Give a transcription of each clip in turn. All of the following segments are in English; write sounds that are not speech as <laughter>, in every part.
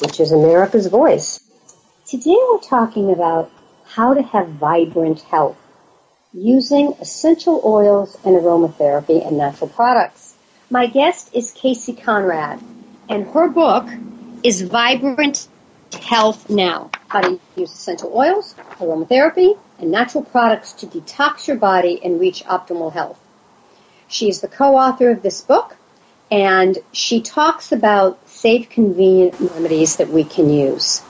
which is America's Voice. Today we're talking about how to have vibrant health using essential oils and aromatherapy and natural products. My guest is Casey Conrad, and her book is Vibrant Health Now How to Use Essential Oils, Aromatherapy, and Natural Products to Detox Your Body and Reach Optimal Health. She is the co author of this book, and she talks about safe, convenient remedies that we can use.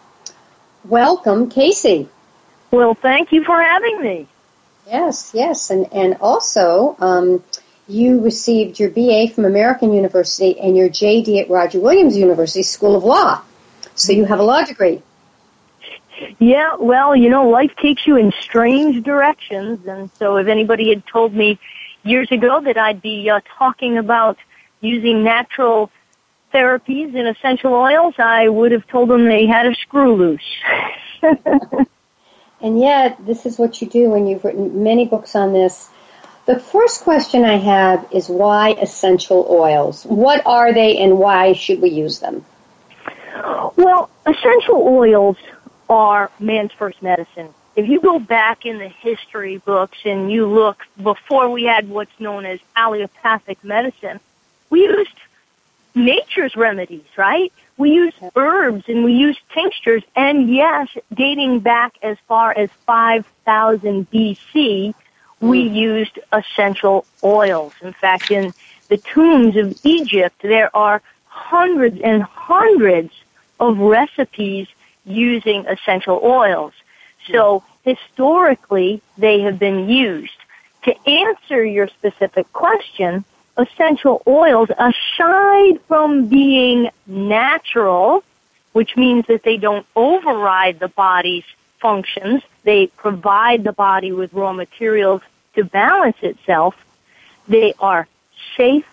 Welcome, Casey. Well, thank you for having me. Yes, yes, and and also um, you received your BA from American University and your JD at Roger Williams University School of Law. So you have a law degree. Yeah, well, you know, life takes you in strange directions, and so if anybody had told me years ago that I'd be uh, talking about using natural therapies and essential oils, I would have told them they had a screw loose. <laughs> and yet, this is what you do, and you've written many books on this. The first question I have is why essential oils? What are they and why should we use them? Well, essential oils are man's first medicine. If you go back in the history books and you look before we had what's known as allopathic medicine, we used nature's remedies, right? We use herbs and we use tinctures, and yes, dating back as far as 5000 BC, we mm. used essential oils. In fact, in the tombs of Egypt, there are hundreds and hundreds of recipes using essential oils. So historically, they have been used. To answer your specific question, essential oils, aside from being natural, which means that they don't override the body's functions, they provide the body with raw materials to balance itself, they are safe,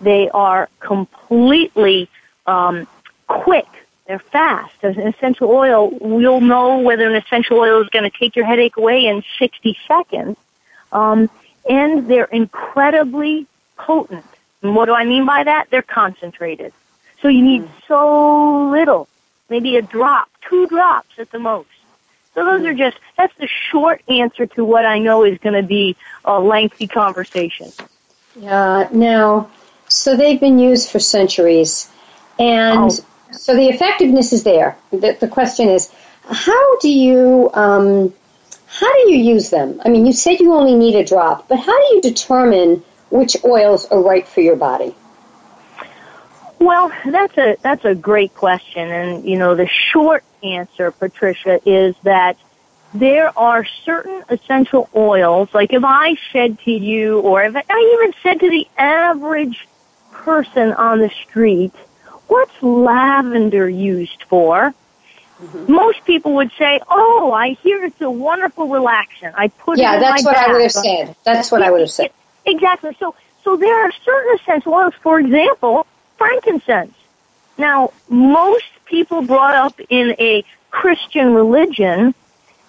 they are completely um, quick, they're fast. As an essential oil, we'll know whether an essential oil is going to take your headache away in 60 seconds. Um, and they're incredibly potent. And what do I mean by that? They're concentrated. So you need mm. so little, maybe a drop, two drops at the most. So those are mm. just, that's the short answer to what I know is going to be a lengthy conversation. Yeah, now, so they've been used for centuries. And oh. so the effectiveness is there. The, the question is, how do you, um, how do you use them? I mean, you said you only need a drop, but how do you determine which oils are right for your body? Well, that's a that's a great question, and you know the short answer, Patricia, is that there are certain essential oils. Like if I said to you, or if I even said to the average person on the street, "What's lavender used for?" Mm-hmm. Most people would say, "Oh, I hear it's a wonderful relaxant. I put yeah, it in that's my what bath. I would have said. That's what I would have said. Exactly. So, so there are certain essential for example, frankincense. Now, most people brought up in a Christian religion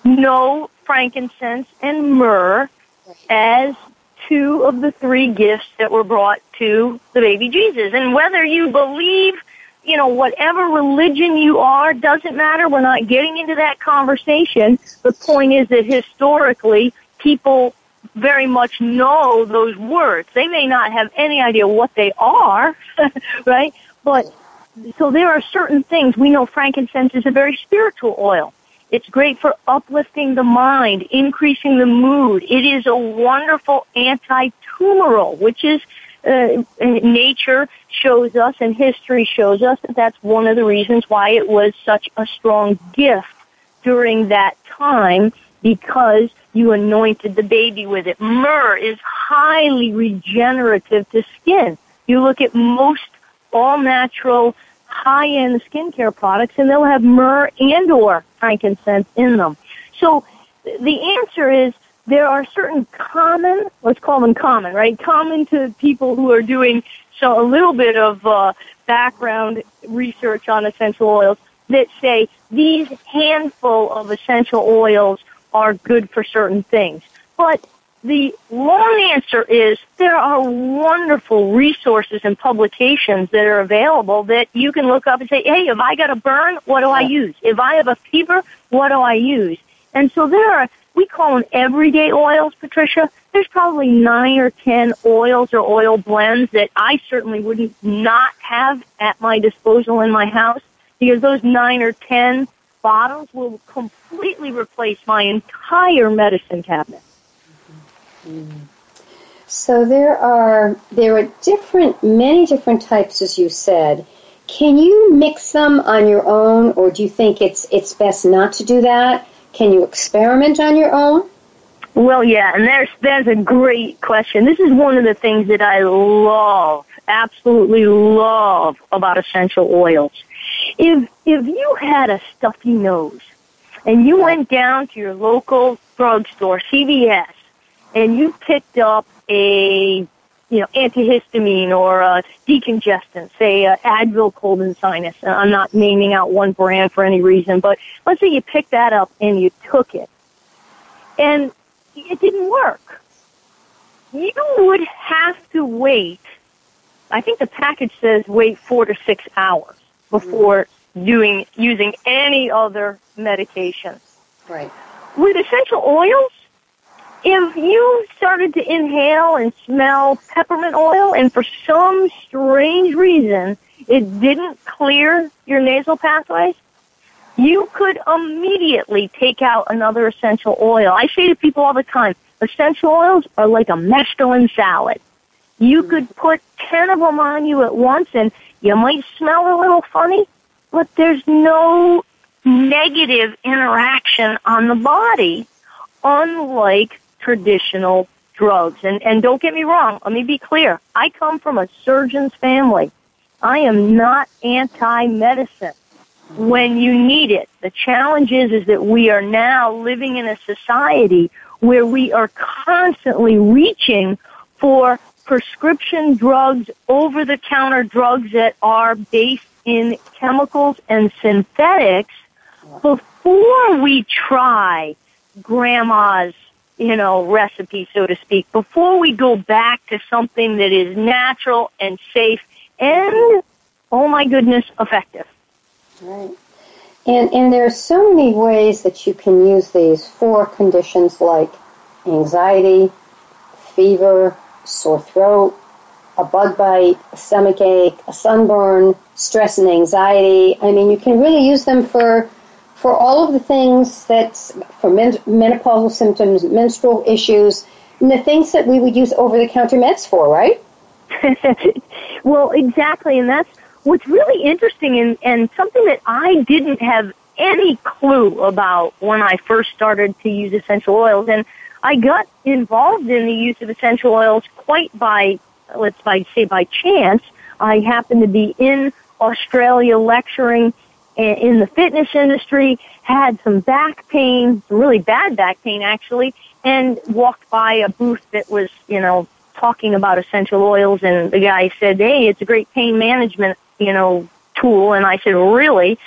know frankincense and myrrh as two of the three gifts that were brought to the baby Jesus. And whether you believe, you know, whatever religion you are, doesn't matter. We're not getting into that conversation. The point is that historically, people very much know those words. They may not have any idea what they are, <laughs> right? But so there are certain things. We know frankincense is a very spiritual oil. It's great for uplifting the mind, increasing the mood. It is a wonderful anti-tumoral, which is uh, nature shows us and history shows us that that's one of the reasons why it was such a strong gift during that time because you anointed the baby with it. Myrrh is highly regenerative to skin. You look at most all natural high-end skincare products and they'll have myrrh and or frankincense in them. So the answer is there are certain common, let's call them common, right? Common to people who are doing so a little bit of uh, background research on essential oils that say these handful of essential oils are good for certain things. But the long answer is there are wonderful resources and publications that are available that you can look up and say, hey, if I got a burn, what do I use? If I have a fever, what do I use? And so there are, we call them everyday oils, Patricia. There's probably nine or ten oils or oil blends that I certainly wouldn't not have at my disposal in my house because those nine or ten bottles will completely replace my entire medicine cabinet. So there are there are different many different types as you said. Can you mix them on your own or do you think it's it's best not to do that? Can you experiment on your own? Well, yeah, and there's that's a great question. This is one of the things that I love, absolutely love about essential oils. If if you had a stuffy nose and you went down to your local drugstore, CVS, and you picked up a you know antihistamine or a decongestant, say uh, Advil cold and sinus. I'm not naming out one brand for any reason, but let's say you picked that up and you took it, and it didn't work. You would have to wait. I think the package says wait four to six hours before doing using any other medication. Right. With essential oils, if you started to inhale and smell peppermint oil and for some strange reason it didn't clear your nasal pathways, you could immediately take out another essential oil. I say to people all the time, essential oils are like a mesclun salad. You mm. could put 10 of them on you at once and you might smell a little funny, but there's no negative interaction on the body, unlike traditional drugs. And, and don't get me wrong, let me be clear. I come from a surgeon's family. I am not anti-medicine when you need it. The challenge is, is that we are now living in a society where we are constantly reaching for prescription drugs, over-the-counter drugs that are based in chemicals and synthetics before we try grandma's you know, recipe, so to speak, before we go back to something that is natural and safe and, oh my goodness, effective. Right. And, and there are so many ways that you can use these for conditions like anxiety, fever, sore throat, a bug bite, a stomach ache, a sunburn, stress and anxiety. I mean, you can really use them for for all of the things that, for men- menopausal symptoms, menstrual issues, and the things that we would use over-the-counter meds for, right? <laughs> well, exactly, and that's what's really interesting and, and something that I didn't have any clue about when I first started to use essential oils. And I got involved in the use of essential oils quite by, let's by, say by chance. I happened to be in Australia lecturing in the fitness industry, had some back pain, some really bad back pain actually, and walked by a booth that was, you know, talking about essential oils and the guy said, hey, it's a great pain management, you know, tool. And I said, really?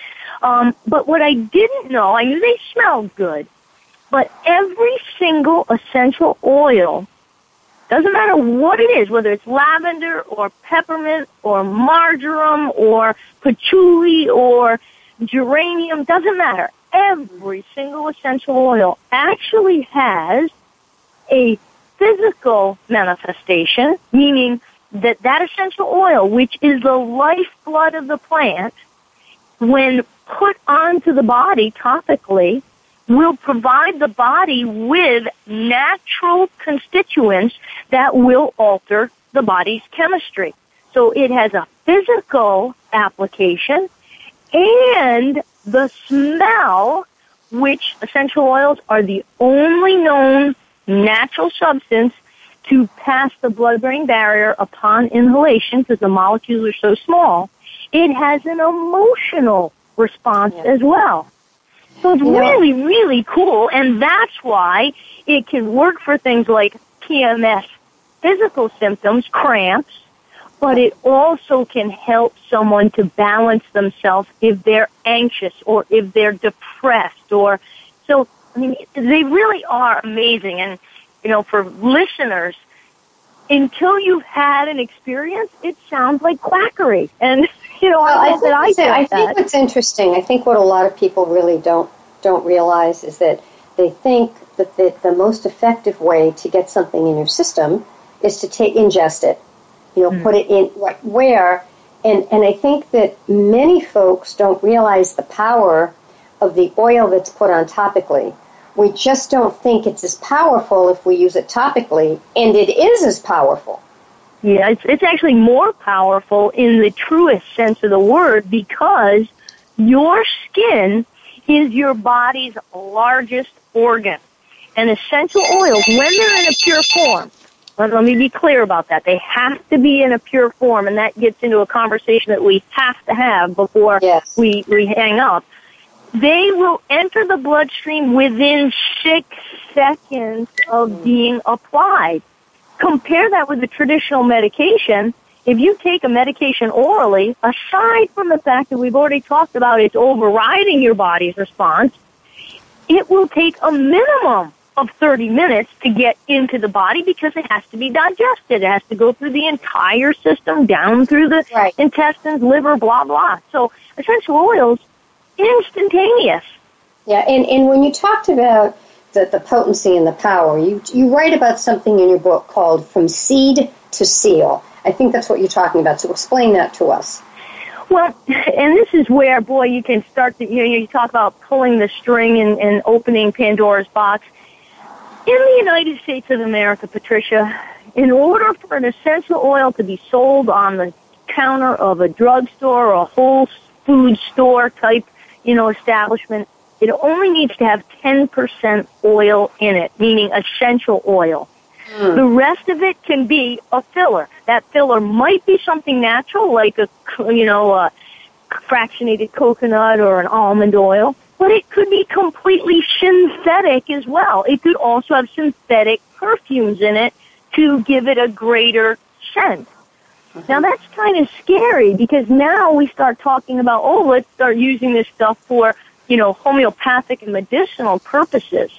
Um, but what I didn't know, I knew they smelled good, but every single essential oil doesn't matter what it is, whether it's lavender or peppermint or marjoram or patchouli or geranium, doesn't matter. Every single essential oil actually has a physical manifestation, meaning that that essential oil, which is the lifeblood of the plant, when put onto the body topically, will provide the body with natural constituents that will alter the body's chemistry. So it has a physical application and the smell, which essential oils are the only known natural substance to pass the blood-brain barrier upon inhalation because the molecules are so small. It has an emotional response as well. So it's really, really cool, and that's why it can work for things like PMS, physical symptoms, cramps, but it also can help someone to balance themselves if they're anxious or if they're depressed or so I mean they really are amazing and you know for listeners until you've had an experience it sounds like quackery and <laughs> you know well, I, I, that I, I think what's interesting I think what a lot of people really don't don't realize is that they think that the, the most effective way to get something in your system is to take ingest it you know, mm. put it in what, where. And, and I think that many folks don't realize the power of the oil that's put on topically. We just don't think it's as powerful if we use it topically, and it is as powerful. Yeah, it's, it's actually more powerful in the truest sense of the word because your skin is your body's largest organ. And essential oils, when they're in a pure form, let, let me be clear about that. They have to be in a pure form, and that gets into a conversation that we have to have before yes. we, we hang up. They will enter the bloodstream within six seconds of being applied. Compare that with the traditional medication. If you take a medication orally, aside from the fact that we've already talked about it's overriding your body's response, it will take a minimum of 30 minutes to get into the body because it has to be digested. It has to go through the entire system, down through the right. intestines, liver, blah, blah. So essential oils, instantaneous. Yeah, and, and when you talked about the, the potency and the power, you, you write about something in your book called From Seed to Seal. I think that's what you're talking about, so explain that to us. Well, <laughs> and this is where, boy, you can start to, you know, you talk about pulling the string and, and opening Pandora's box. In the United States of America, Patricia, in order for an essential oil to be sold on the counter of a drugstore or a whole food store type, you know, establishment, it only needs to have 10% oil in it, meaning essential oil. Mm. The rest of it can be a filler. That filler might be something natural, like a, you know, a fractionated coconut or an almond oil but it could be completely synthetic as well. It could also have synthetic perfumes in it to give it a greater scent. Now that's kind of scary because now we start talking about, oh, let's start using this stuff for, you know, homeopathic and medicinal purposes.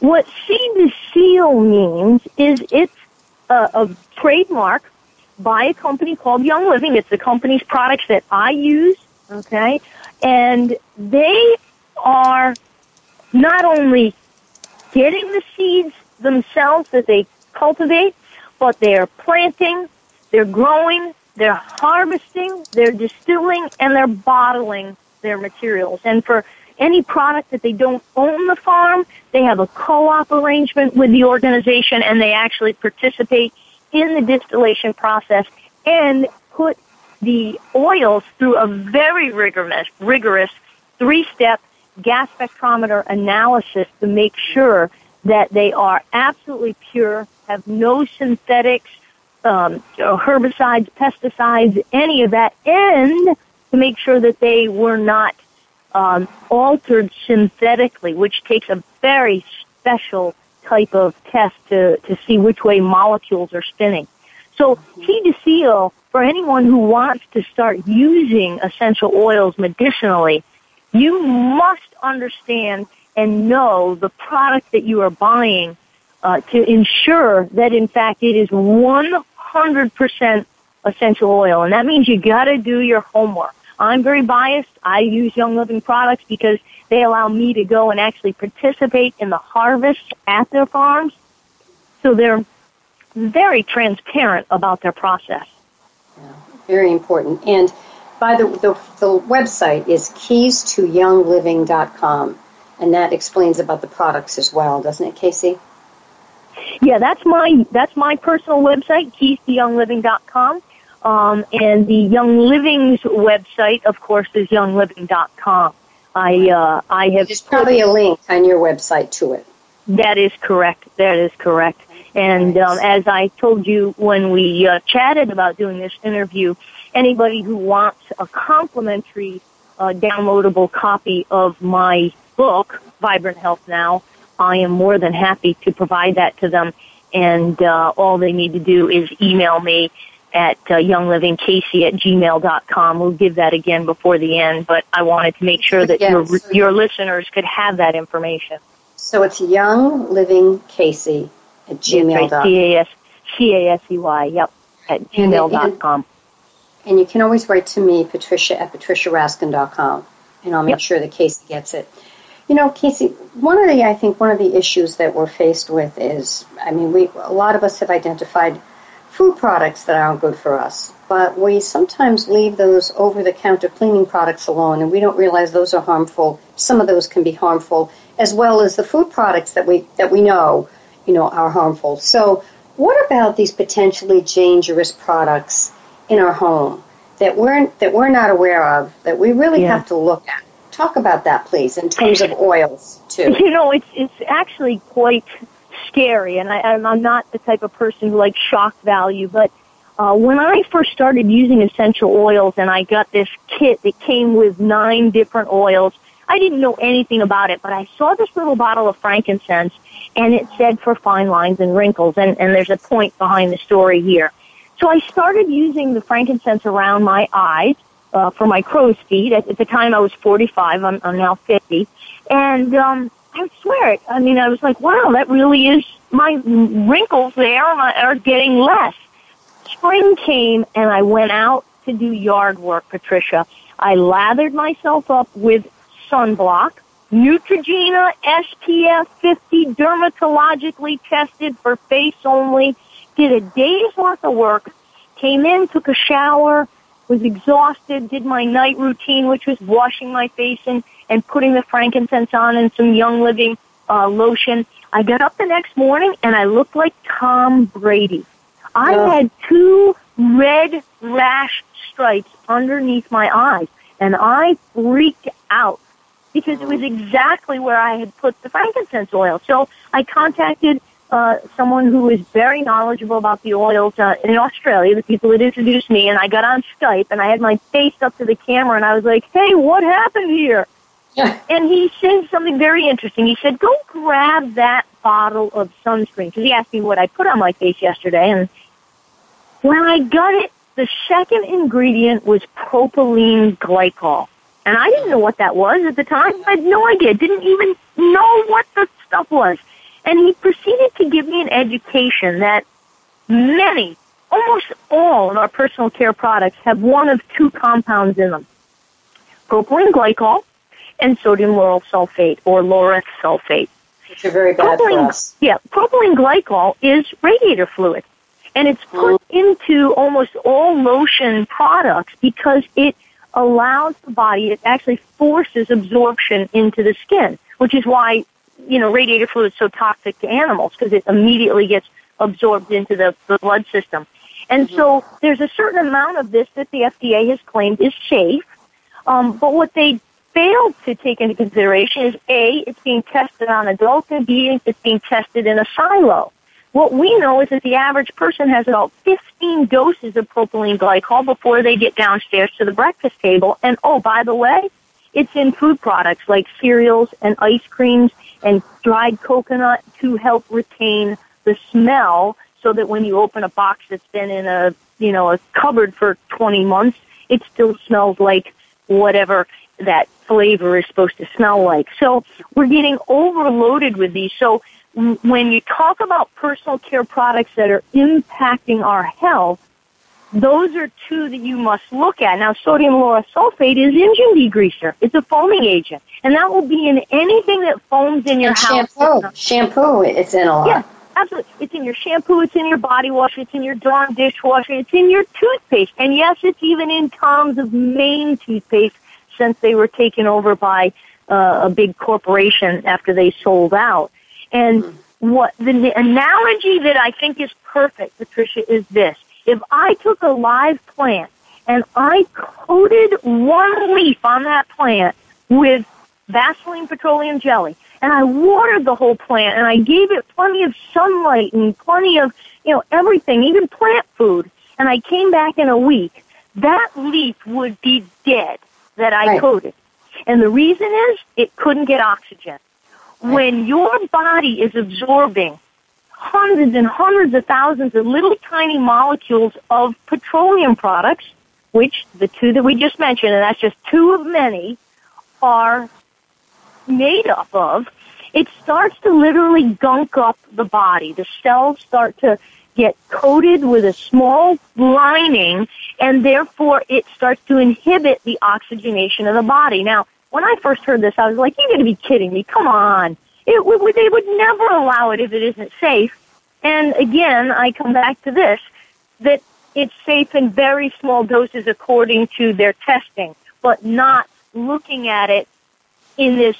What seed to seal means is it's a, a trademark by a company called Young Living. It's the company's products that I use, okay? And they are not only getting the seeds themselves that they cultivate, but they're planting, they're growing, they're harvesting, they're distilling, and they're bottling their materials. And for any product that they don't own the farm, they have a co-op arrangement with the organization and they actually participate in the distillation process and put the oils through a very rigorous, rigorous three-step gas spectrometer analysis to make sure that they are absolutely pure, have no synthetics, um, herbicides, pesticides, any of that, and to make sure that they were not um, altered synthetically, which takes a very special type of test to, to see which way molecules are spinning. So Seed to Seal, for anyone who wants to start using essential oils medicinally, you must understand and know the product that you are buying uh, to ensure that in fact it is 100% essential oil. And that means you gotta do your homework. I'm very biased. I use Young Living products because they allow me to go and actually participate in the harvest at their farms. So they're very transparent about their process. Yeah, very important. And by the, the, the website is keys to and that explains about the products as well, doesn't it, Casey? Yeah, that's my that's my personal website, keys to youngliving.com. Um, and the Young Living's website, of course, is youngliving.com. I uh, I have there's probably a link on your website to it. That is correct. That is correct. And um, as I told you when we uh, chatted about doing this interview, anybody who wants a complimentary uh, downloadable copy of my book, Vibrant Health Now, I am more than happy to provide that to them. And uh, all they need to do is email me at uh, younglivingcasey at gmail.com. We'll give that again before the end, but I wanted to make sure that yes. your, your listeners could have that information. So it's younglivingcasey at gmail.com. C-A-S, C-A-S-E-Y, yep, at gmail.com. And, and you can always write to me, Patricia at patriciaraskin.com, and I'll make yep. sure that Casey gets it. You know, Casey, one of the, I think one of the issues that we're faced with is, I mean, we, a lot of us have identified food products that aren't good for us, but we sometimes leave those over-the-counter cleaning products alone, and we don't realize those are harmful. Some of those can be harmful, as well as the food products that we, that we know you know, are harmful. So, what about these potentially dangerous products in our home that we're that we're not aware of that we really yeah. have to look at? Talk about that, please, in terms of oils too. You know, it's it's actually quite scary, and I, I'm not the type of person who likes shock value, but. Uh, when I first started using essential oils and I got this kit that came with nine different oils, I didn't know anything about it, but I saw this little bottle of frankincense and it said for fine lines and wrinkles, and, and there's a point behind the story here. So I started using the frankincense around my eyes uh, for my crow's feet. At, at the time, I was 45. I'm, I'm now 50, and um, I swear it. I mean, I was like, wow, that really is my wrinkles there are getting less. Spring came, and I went out to do yard work, Patricia. I lathered myself up with sunblock. Neutrogena SPF 50 dermatologically tested for face only. Did a day's worth of work. Came in, took a shower, was exhausted, did my night routine, which was washing my face and, and putting the frankincense on and some Young Living uh, lotion. I got up the next morning and I looked like Tom Brady. I had two red rash stripes underneath my eyes and I freaked out because it was exactly where I had put the frankincense oil. So I contacted uh, someone who is very knowledgeable about the oils uh, in Australia, the people that introduced me, and I got on Skype and I had my face up to the camera and I was like, "Hey, what happened here?" Yeah. And he said something very interesting. He said, "Go grab that bottle of sunscreen," because he asked me what I put on my face yesterday, and when I got it, the second ingredient was propylene glycol. And I didn't know what that was at the time. I had no idea. Didn't even know what the stuff was. And he proceeded to give me an education that many, almost all of our personal care products have one of two compounds in them. Propylene glycol and sodium lauryl sulfate or laureth sulfate. Which are very bad propylene, for us. Yeah, propylene glycol is radiator fluid. And it's put mm. into almost all lotion products because it allows the body, it actually forces absorption into the skin, which is why, you know, radiator fluid is so toxic to animals because it immediately gets absorbed into the, the blood system. And mm-hmm. so there's a certain amount of this that the FDA has claimed is safe. Um, but what they failed to take into consideration is A, it's being tested on adults, and B, it's being tested in a silo. What we know is that the average person has about 15 doses of propylene glycol before they get downstairs to the breakfast table. And oh, by the way, it's in food products like cereals and ice creams and dried coconut to help retain the smell so that when you open a box that's been in a, you know, a cupboard for 20 months, it still smells like whatever that flavor is supposed to smell like. So we're getting overloaded with these. So when you talk about personal care products that are impacting our health, those are two that you must look at. Now, sodium lauryl sulfate is engine degreaser. It's a foaming agent, and that will be in anything that foams in your and house. Shampoo, shampoo, it's in a lot. Yeah, Absolutely. It's in your shampoo, it's in your body wash, it's in your Dawn dishwasher, it's in your toothpaste. And yes, it's even in Tom's of Maine toothpaste since they were taken over by uh, a big corporation after they sold out. And mm-hmm. what the analogy that I think is perfect, Patricia, is this. If I took a live plant and I coated one leaf on that plant with Vaseline petroleum jelly, and I watered the whole plant and I gave it plenty of sunlight and plenty of, you know, everything, even plant food. And I came back in a week. That leaf would be dead that I right. coated. And the reason is it couldn't get oxygen. Right. When your body is absorbing hundreds and hundreds of thousands of little tiny molecules of petroleum products, which the two that we just mentioned, and that's just two of many, are made up of, it starts to literally gunk up the body. The cells start to get coated with a small lining and therefore it starts to inhibit the oxygenation of the body. Now, when I first heard this, I was like, you're going to be kidding me. Come on. It would, they would never allow it if it isn't safe. And again, I come back to this, that it's safe in very small doses according to their testing, but not looking at it in this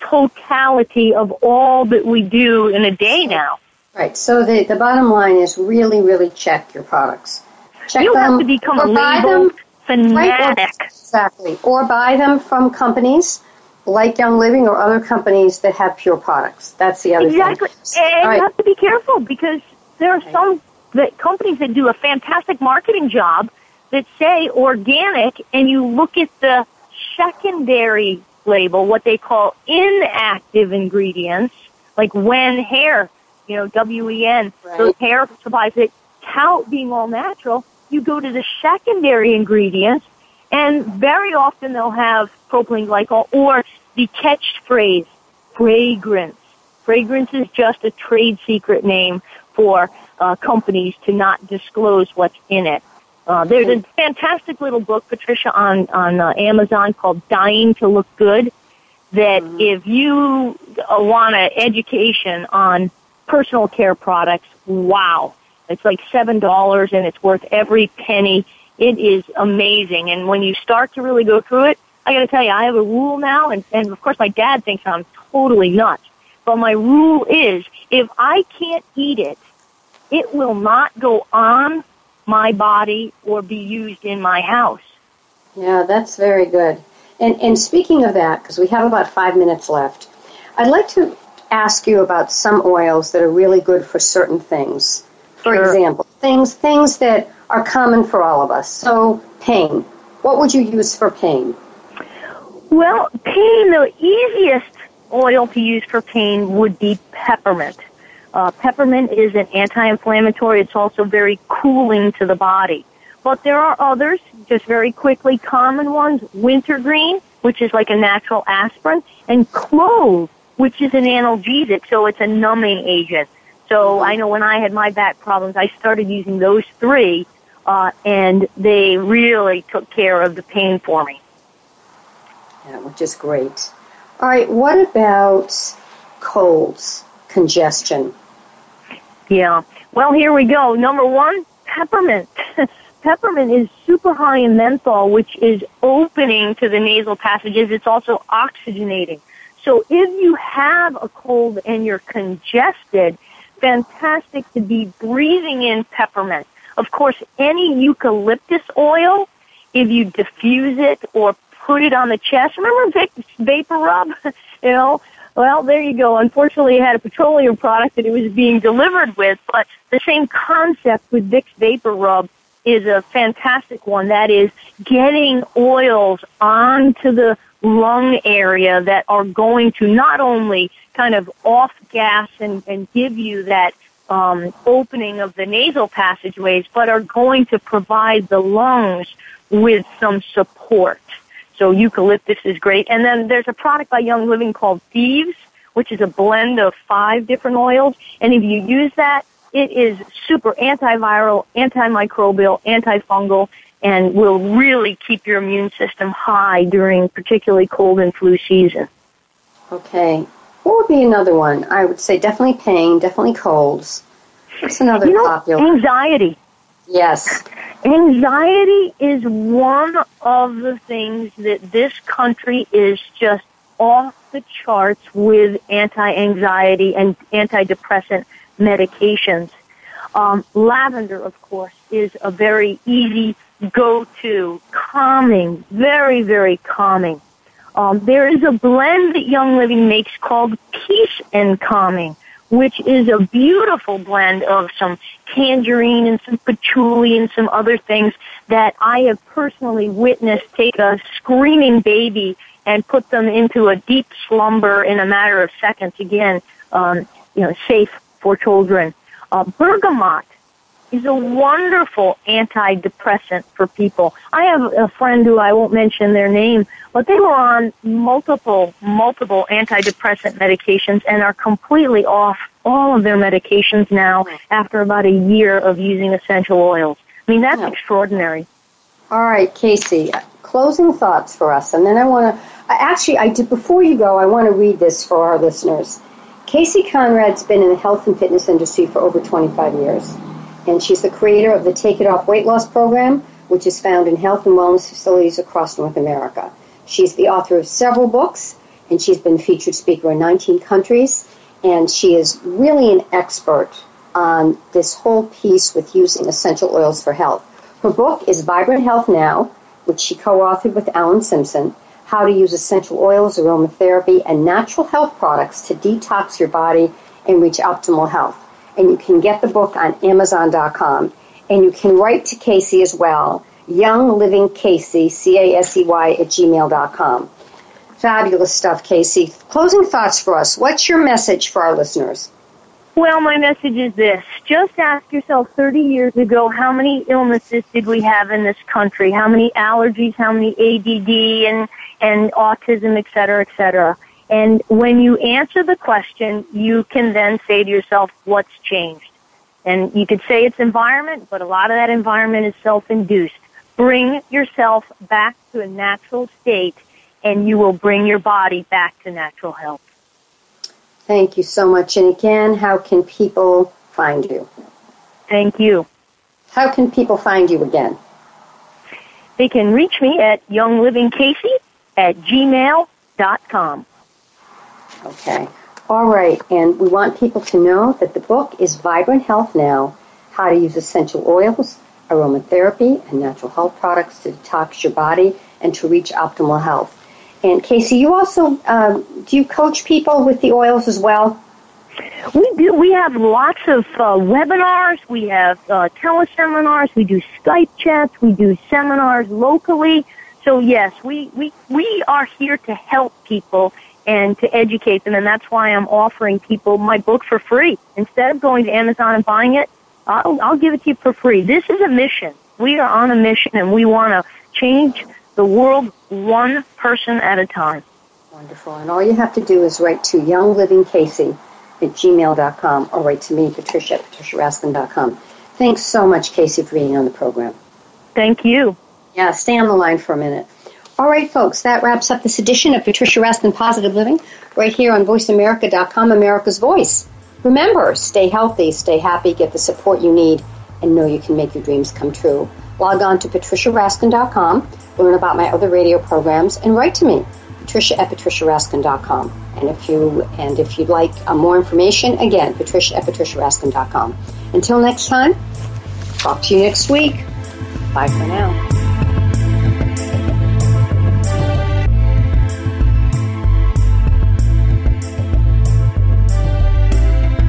totality of all that we do in a day now. Right. So the, the bottom line is really, really check your products. Check you them, have to become a label fanatic. Right, exactly. Or buy them from companies like Young Living or other companies that have pure products. That's the other exactly. thing. Exactly. And right. you have to be careful because there are some that companies that do a fantastic marketing job that say organic and you look at the secondary label what they call inactive ingredients, like Wen hair, you know, W-E-N, right. those hair supplies that tout being all natural, you go to the secondary ingredients and very often they'll have propylene glycol or the catchphrase, fragrance. Fragrance is just a trade secret name for uh, companies to not disclose what's in it. Uh, there's a fantastic little book, Patricia, on on uh, Amazon called "Dying to Look Good." That mm-hmm. if you uh, want an education on personal care products, wow, it's like seven dollars and it's worth every penny. It is amazing, and when you start to really go through it, I got to tell you, I have a rule now, and and of course my dad thinks I'm totally nuts. But my rule is, if I can't eat it, it will not go on my body or be used in my house. Yeah, that's very good. And, and speaking of that, because we have about five minutes left, I'd like to ask you about some oils that are really good for certain things. For sure. example, things things that are common for all of us. So, pain. What would you use for pain? Well, pain, the easiest oil to use for pain would be peppermint. Uh, peppermint is an anti-inflammatory. It's also very cooling to the body. But there are others, just very quickly, common ones. Wintergreen, which is like a natural aspirin, and clove, which is an analgesic, so it's a numbing agent. So I know when I had my back problems, I started using those three, uh, and they really took care of the pain for me. Yeah, which is great. All right, what about colds? congestion? Yeah. Well, here we go. Number one, peppermint. <laughs> peppermint is super high in menthol, which is opening to the nasal passages. It's also oxygenating. So if you have a cold and you're congested, fantastic to be breathing in peppermint. Of course, any eucalyptus oil, if you diffuse it or put it on the chest, remember Vicks vapor rub? <laughs> you know, well, there you go. Unfortunately, it had a petroleum product that it was being delivered with, but the same concept with Vicks Vapor Rub is a fantastic one. That is getting oils onto the lung area that are going to not only kind of off gas and, and give you that um, opening of the nasal passageways, but are going to provide the lungs with some support. So eucalyptus is great. And then there's a product by Young Living called Thieves, which is a blend of five different oils. And if you use that, it is super antiviral, antimicrobial, antifungal, and will really keep your immune system high during particularly cold and flu season. Okay. What would be another one? I would say definitely pain, definitely colds. What's another you know, popular? Anxiety. Yes. Anxiety is one of the things that this country is just off the charts with anti-anxiety and antidepressant medications. Um, lavender, of course, is a very easy go-to, calming, very, very calming. Um, there is a blend that Young Living makes called Peace and Calming, which is a beautiful blend of some tangerine and some patchouli and some other things that I have personally witnessed take a screaming baby and put them into a deep slumber in a matter of seconds. Again, um, you know, safe for children. Uh, bergamot is a wonderful antidepressant for people. I have a friend who I won't mention their name, but they were on multiple, multiple antidepressant medications and are completely off all of their medications now after about a year of using essential oils. I mean, that's yeah. extraordinary. All right, Casey, closing thoughts for us. And then I want to, actually, I did, before you go, I want to read this for our listeners. Casey Conrad's been in the health and fitness industry for over 25 years and she's the creator of the Take It Off Weight Loss Program, which is found in health and wellness facilities across North America. She's the author of several books, and she's been featured speaker in 19 countries, and she is really an expert on this whole piece with using essential oils for health. Her book is Vibrant Health Now, which she co-authored with Alan Simpson, How to Use Essential Oils, Aromatherapy, and Natural Health Products to Detox Your Body and Reach Optimal Health and you can get the book on Amazon.com. And you can write to Casey as well, Young Living Casey, C-A-S-E-Y, at gmail.com. Fabulous stuff, Casey. Closing thoughts for us. What's your message for our listeners? Well, my message is this. Just ask yourself 30 years ago, how many illnesses did we have in this country? How many allergies, how many ADD and, and autism, et cetera, et cetera? And when you answer the question, you can then say to yourself, what's changed? And you could say it's environment, but a lot of that environment is self-induced. Bring yourself back to a natural state and you will bring your body back to natural health. Thank you so much. And again, how can people find you? Thank you. How can people find you again? They can reach me at younglivingcasey at gmail.com. Okay. All right. And we want people to know that the book is Vibrant Health Now How to Use Essential Oils, Aromatherapy, and Natural Health Products to Detox Your Body and to Reach Optimal Health. And Casey, you also, um, do you coach people with the oils as well? We do. We have lots of uh, webinars. We have uh, teleseminars. We do Skype chats. We do seminars locally. So yes, we, we, we are here to help people and to educate them. And that's why I'm offering people my book for free. Instead of going to Amazon and buying it, I'll, I'll give it to you for free. This is a mission. We are on a mission and we want to change the world one person at a time. Wonderful. And all you have to do is write to Young Living Casey at gmail.com or write to me, Patricia at patriciaraskin.com. Thanks so much, Casey, for being on the program. Thank you. Yeah, stay on the line for a minute. All right, folks, that wraps up this edition of Patricia Raskin Positive Living right here on VoiceAmerica.com, America's Voice. Remember, stay healthy, stay happy, get the support you need, and know you can make your dreams come true. Log on to patriciaraskin.com, learn about my other radio programs, and write to me, patricia at patriciaraskin.com. And if you and if you'd like uh, more information, again, patricia at patriciaraskin.com. Until next time, talk to you next week. Bye for now.